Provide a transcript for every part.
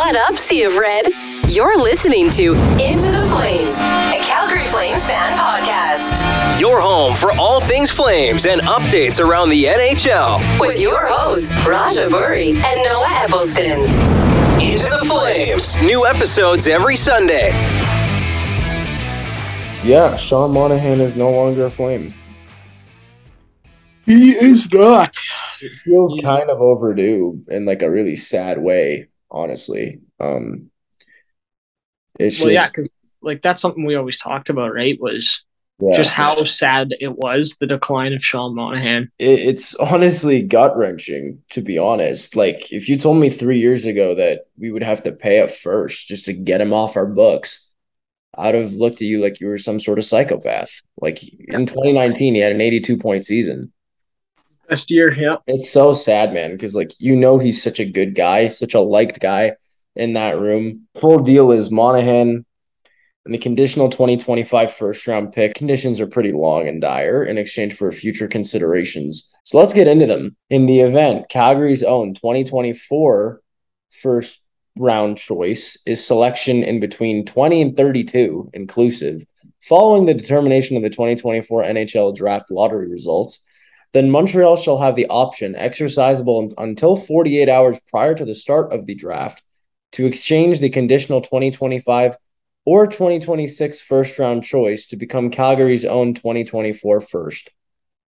What up, Sea of Red? You're listening to Into the Flames, a Calgary Flames fan podcast. Your home for all things Flames and updates around the NHL. With your hosts, Raja Boury and Noah Eppleston. Into the Flames. New episodes every Sunday. Yeah, Sean Monahan is no longer a flame. He is not. It feels kind of overdue in like a really sad way, honestly. Um it's Well, just yeah, because like that's something we always talked about, right? Was yeah. just how sad it was the decline of Sean Monahan. it, it's honestly gut wrenching to be honest. Like if you told me three years ago that we would have to pay up first just to get him off our books, I'd have looked at you like you were some sort of psychopath. Like in 2019, he had an 82 point season. Best year, yeah. It's so sad, man, because like you know he's such a good guy, such a liked guy in that room. Full deal is Monahan and the conditional 2025 first round pick. Conditions are pretty long and dire in exchange for future considerations. So let's get into them. In the event, Calgary's own 2024 first round choice is selection in between 20 and 32 inclusive. Following the determination of the 2024 NHL draft lottery results, then Montreal shall have the option, exercisable until 48 hours prior to the start of the draft, to exchange the conditional 2025 or 2026 first round choice to become Calgary's own 2024 first.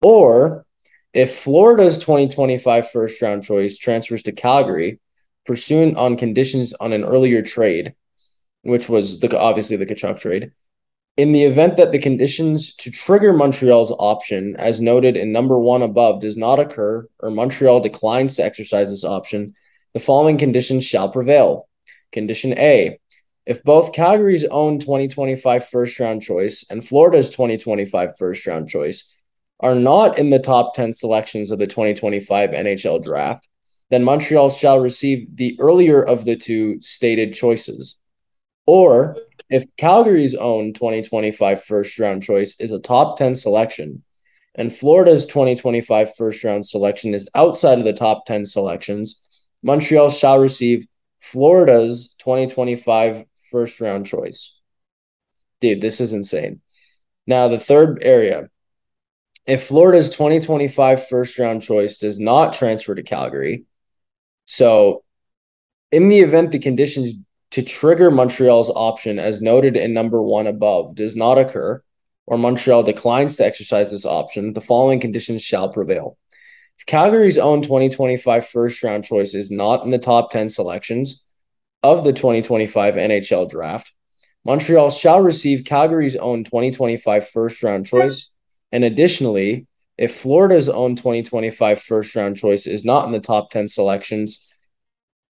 Or if Florida's 2025 first round choice transfers to Calgary, pursuant on conditions on an earlier trade, which was the obviously the Tkachuk trade, in the event that the conditions to trigger Montreal's option, as noted in number one above, does not occur, or Montreal declines to exercise this option, the following conditions shall prevail. Condition A if both Calgary's own 2025 first round choice and Florida's 2025 first round choice are not in the top 10 selections of the 2025 NHL draft, then Montreal shall receive the earlier of the two stated choices. Or if Calgary's own 2025 first round choice is a top 10 selection and Florida's 2025 first round selection is outside of the top 10 selections, Montreal shall receive Florida's 2025 first round choice. Dude, this is insane. Now, the third area if Florida's 2025 first round choice does not transfer to Calgary, so in the event the conditions to trigger Montreal's option, as noted in number one above, does not occur, or Montreal declines to exercise this option, the following conditions shall prevail. If Calgary's own 2025 first round choice is not in the top 10 selections of the 2025 NHL draft, Montreal shall receive Calgary's own 2025 first round choice. And additionally, if Florida's own 2025 first round choice is not in the top 10 selections,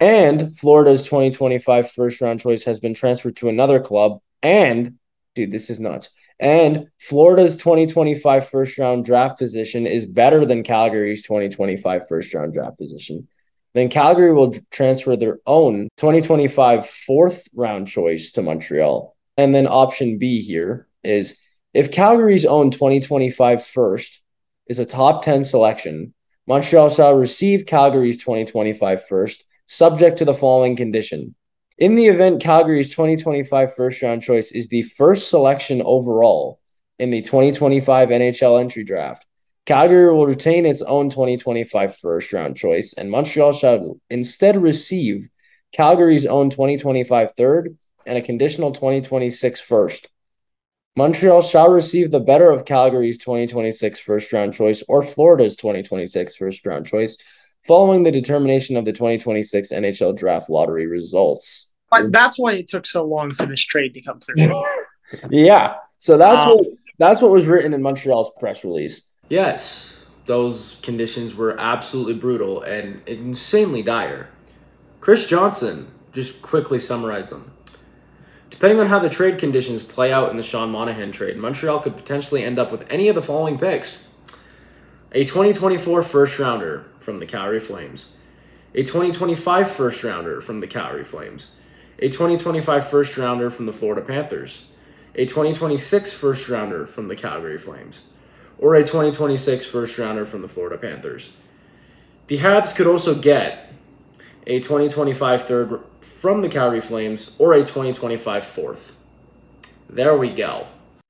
and Florida's 2025 first round choice has been transferred to another club. And, dude, this is nuts. And Florida's 2025 first round draft position is better than Calgary's 2025 first round draft position. Then Calgary will transfer their own 2025 fourth round choice to Montreal. And then option B here is if Calgary's own 2025 first is a top 10 selection, Montreal shall receive Calgary's 2025 first subject to the following condition. In the event Calgary's 2025 first round choice is the first selection overall in the 2025 NHL entry draft, Calgary will retain its own 2025 first round choice, and Montreal shall instead receive Calgary's own 2025 third and a conditional 2026 first. Montreal shall receive the better of Calgary's 2026 first round choice or Florida's 2026 first round choice following the determination of the 2026 NHL draft lottery results. But that's why it took so long for this trade to come through. Yeah. So that's Wow. what that's what was written in Montreal's press release. Yes, those conditions were absolutely brutal and insanely dire. Chris Johnston just quickly summarized them. Depending on how the trade conditions play out in the Sean Monahan trade, Montreal could potentially end up with any of the following picks a 2024 first rounder from the Calgary Flames, a 2025 first rounder from the Calgary Flames, a 2025 first rounder from the Florida Panthers, a 2026 first rounder from the Calgary Flames, or a 2026 first rounder from the Florida Panthers. The Habs could also get a 2025 third from the Calgary Flames or a 2025 fourth. There we go.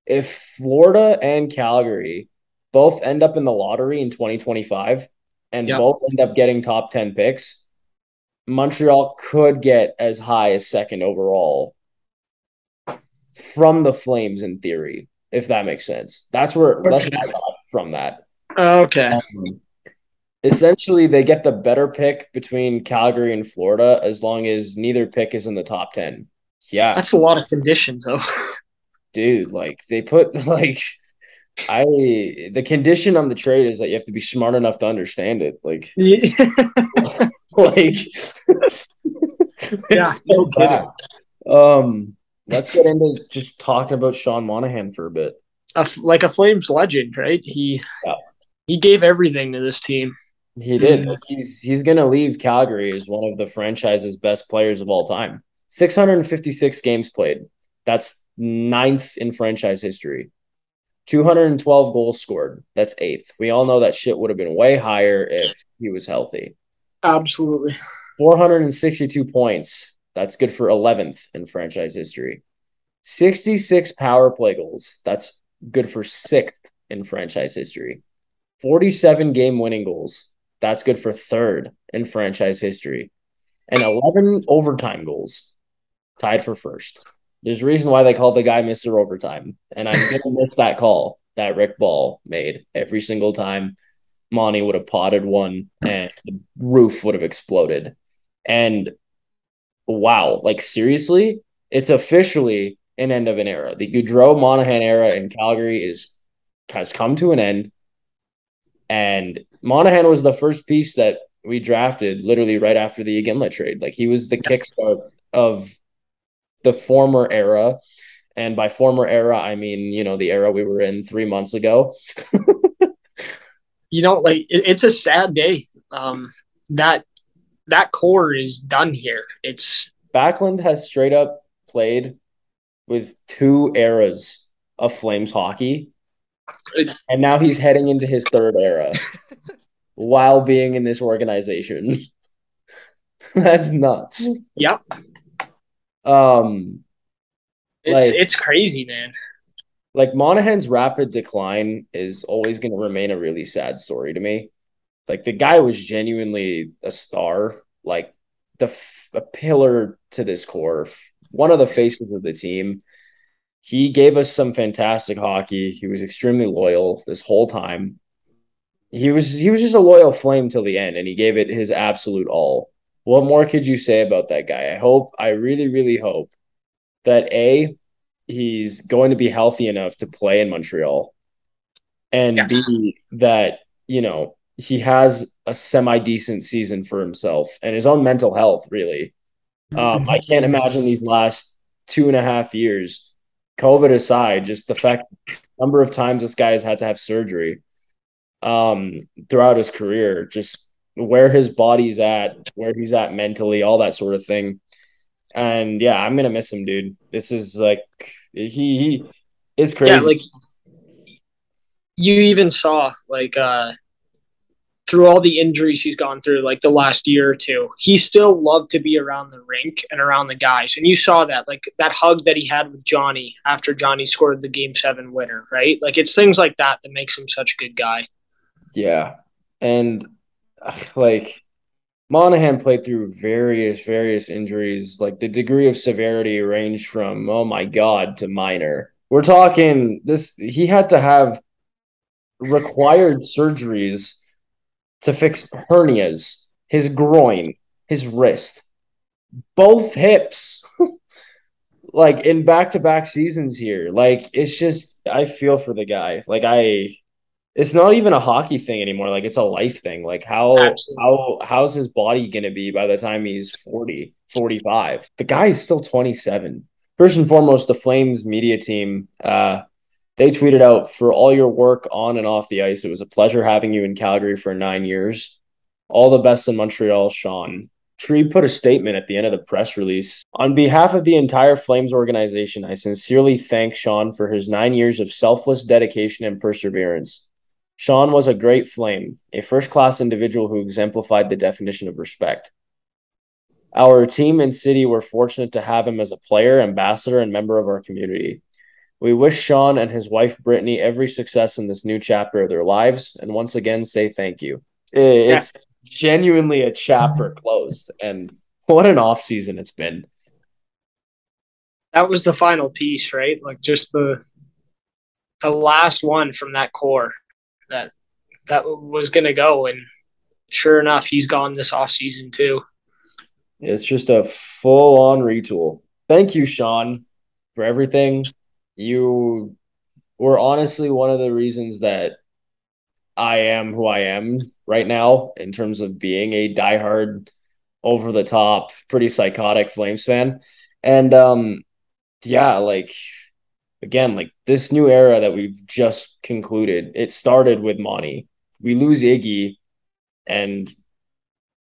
If Florida and Calgary both end up in the lottery in 2025 and Yep. both end up getting top 10 picks, Montreal could get as high as second overall from the Flames in theory, if that makes sense. That's where that's what I got from that. Okay. Um, essentially, they get the better pick between Calgary and Florida as long as neither pick is in the top 10. Yeah, That's a lot of conditions, though. dude, like they put like I the condition on the trade is that you have to be smart enough to understand it. Like like Yeah, no so. Um let's get into just talking about Sean Monahan for a bit. a like a Flames legend, right? He Yeah. he gave everything to this team. He did. Mm. He's he's gonna leave Calgary as one of the franchise's best players of all time. 656 games played. That's ninth in franchise history. 212 goals scored. That's eighth. We all know that shit would have been way higher if he was healthy. Absolutely. 462 points. That's good for 11th in franchise history. 66 power play goals. That's good for sixth in franchise history. 47 game winning goals. That's good for third in franchise history. And 11 overtime goals. Tied for first. There's a reason why they call the guy Mr. Overtime. And I'm going to miss that call that Rick Ball made every single time Monty would have potted one and the roof would have exploded. And wow, like seriously, it's officially an end of an era. The Gaudreau Monahan era in Calgary is has come to an end. And Monahan was the first piece that we drafted literally right after the Iginla trade. Like he was the kickstart of the former era. And by former era, I mean, you know, the era we were in three months ago. You know, like it, it's a sad day. Um, that that core is done here. It's Backlund has straight up played with two eras of Flames hockey, it's and now he's heading into his third era while being in this organization. That's nuts. yep. Um, It's Like- it's crazy, man. like Monahan's rapid decline is always going to remain a really sad story to me. Like the guy was genuinely a star, like the f- a pillar to this core, one of the faces of the team. He gave us some fantastic hockey. He was extremely loyal this whole time. He was he was just a loyal flame till the end, and he gave it his absolute all. What more could you say about that guy? I hope, I really, really hope that a he's going to be healthy enough to play in Montreal, and Yeah. b that you know he has a semi decent season for himself and his own mental health. Really, um, I can't imagine these last two and a half years, COVID aside, just the fact number of times this guy has had to have surgery um, throughout his career, just where his body's at, where he's at mentally, all that sort of thing. And yeah, I'm gonna miss him, dude. This is like he he it's crazy. Yeah, like you even saw like uh through all the injuries he's gone through like the last year or two he still loved to be around the rink and around the guys and you saw that like that hug that he had with johnny after johnny scored the game seven winner right like it's things like that that makes him such a good guy Yeah. And like Monahan played through various, various injuries. Like the degree of severity ranged from, oh my God, to minor. We're talking this, he had to have required surgeries to fix hernias, his groin, his wrist, both hips. like in back to back seasons here. Like it's just, I feel for the guy. Like I, it's not even a hockey thing anymore. Like it's a life thing. Like how Absolutely. how how's his body going to be by the time he's 40, 45? The guy is still 27. First and foremost, the Flames media team uh they tweeted out for all your work on and off the ice. It was a pleasure having you in Calgary for 9 years. All the best in Montreal, Sean. Tree put a statement at the end of the press release. On behalf of the entire Flames organization, I sincerely thank Sean for his nine years of selfless dedication and perseverance. Sean was a great flame, a first class individual who exemplified the definition of respect. Our team and city were fortunate to have him as a player, ambassador, and member of our community. We wish Sean and his wife Brittany every success in this new chapter of their lives, and once again say thank you. It's genuinely a chapter closed, and what an off season it's been. That was the final piece, right? Like just the the last one from that core that that was going to go, and sure enough, he's gone this off season too. It's just a full on retool. Thank you, Sean, for everything you were honestly one of the reasons that I am who I am right now in terms of being a diehard, over the top, pretty psychotic Flames fan. And um yeah, like again, like this new era that we've just concluded, it started with Monty. We lose Iggy, and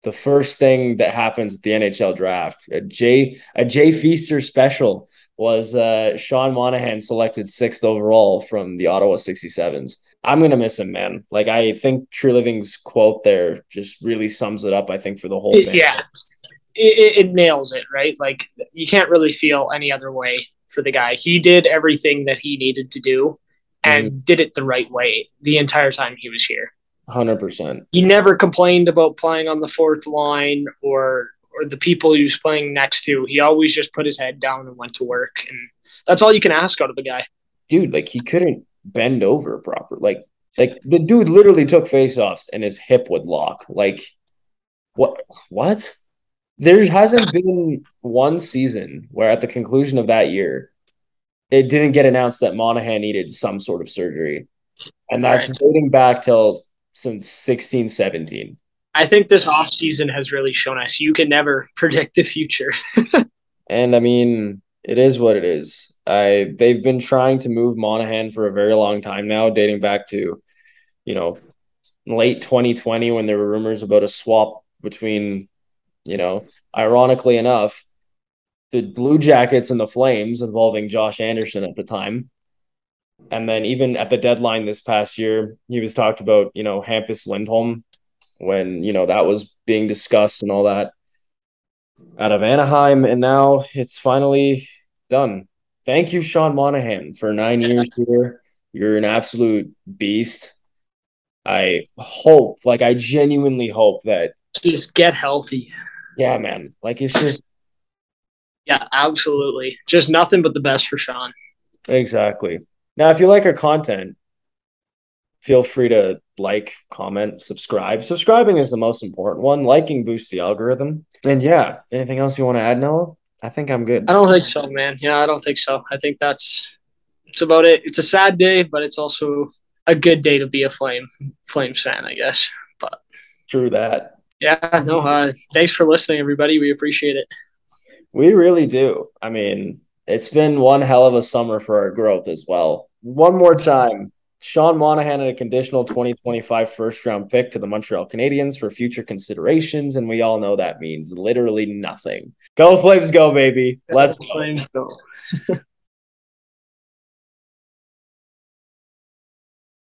the first thing that happens at the NHL draft, a Jay a Jay Feaster special was uh, Sean Monahan selected sixth overall from the Ottawa 67s. I'm gonna miss him, man. Like I think Treliving's quote there just really sums it up. I think for the whole thing. Yeah, it, it nails it, right? Like you can't really feel any other way for the guy. He did everything that he needed to do, and mm. did it the right way the entire time he was here. Hundred percent. He never complained about playing on the fourth line or or the people he was playing next to. He always just put his head down and went to work, and that's all you can ask out of a guy. Dude, like he couldn't bend over proper. Like, like the dude literally took faceoffs and his hip would lock. Like, what? What? There hasn't been one season where, at the conclusion of that year, it didn't get announced that Monahan needed some sort of surgery, and that's right. dating back till since 16, 17. I think this offseason has really shown us you can never predict the future. and I mean, it is what it is. I they've been trying to move Monahan for a very long time now, dating back to, you know, late 2020 when there were rumors about a swap between, you know, ironically enough, the Blue Jackets and the Flames involving Josh Anderson at the time. And then even at the deadline this past year, he was talked about, you know, Hampus Lindholm when you know that was being discussed and all that out of Anaheim, and now it's finally done. Thank you, Sean Monahan, for nine years here. You're an absolute beast. I hope, like, I genuinely hope that just get healthy. Yeah, man. Like, it's just. Yeah, absolutely. Just nothing but the best for Sean. Exactly. Now, if you like our content, feel free to like, comment, subscribe. Subscribing is the most important one. Liking boosts the algorithm. And yeah, anything else you want to add, Noah? I think I'm good. I don't think so, man. Yeah, I don't think so. I think that's it's about it. It's a sad day, but it's also a good day to be a flame flame fan, I guess. But true that. Yeah, no. Uh, thanks for listening, everybody. We appreciate it. We really do. I mean, it's been one hell of a summer for our growth as well. One more time, Sean Monahan had a conditional 2025 first round pick to the Montreal Canadiens for future considerations. And we all know that means literally nothing. Go Flames, go, baby. Let's Flames go.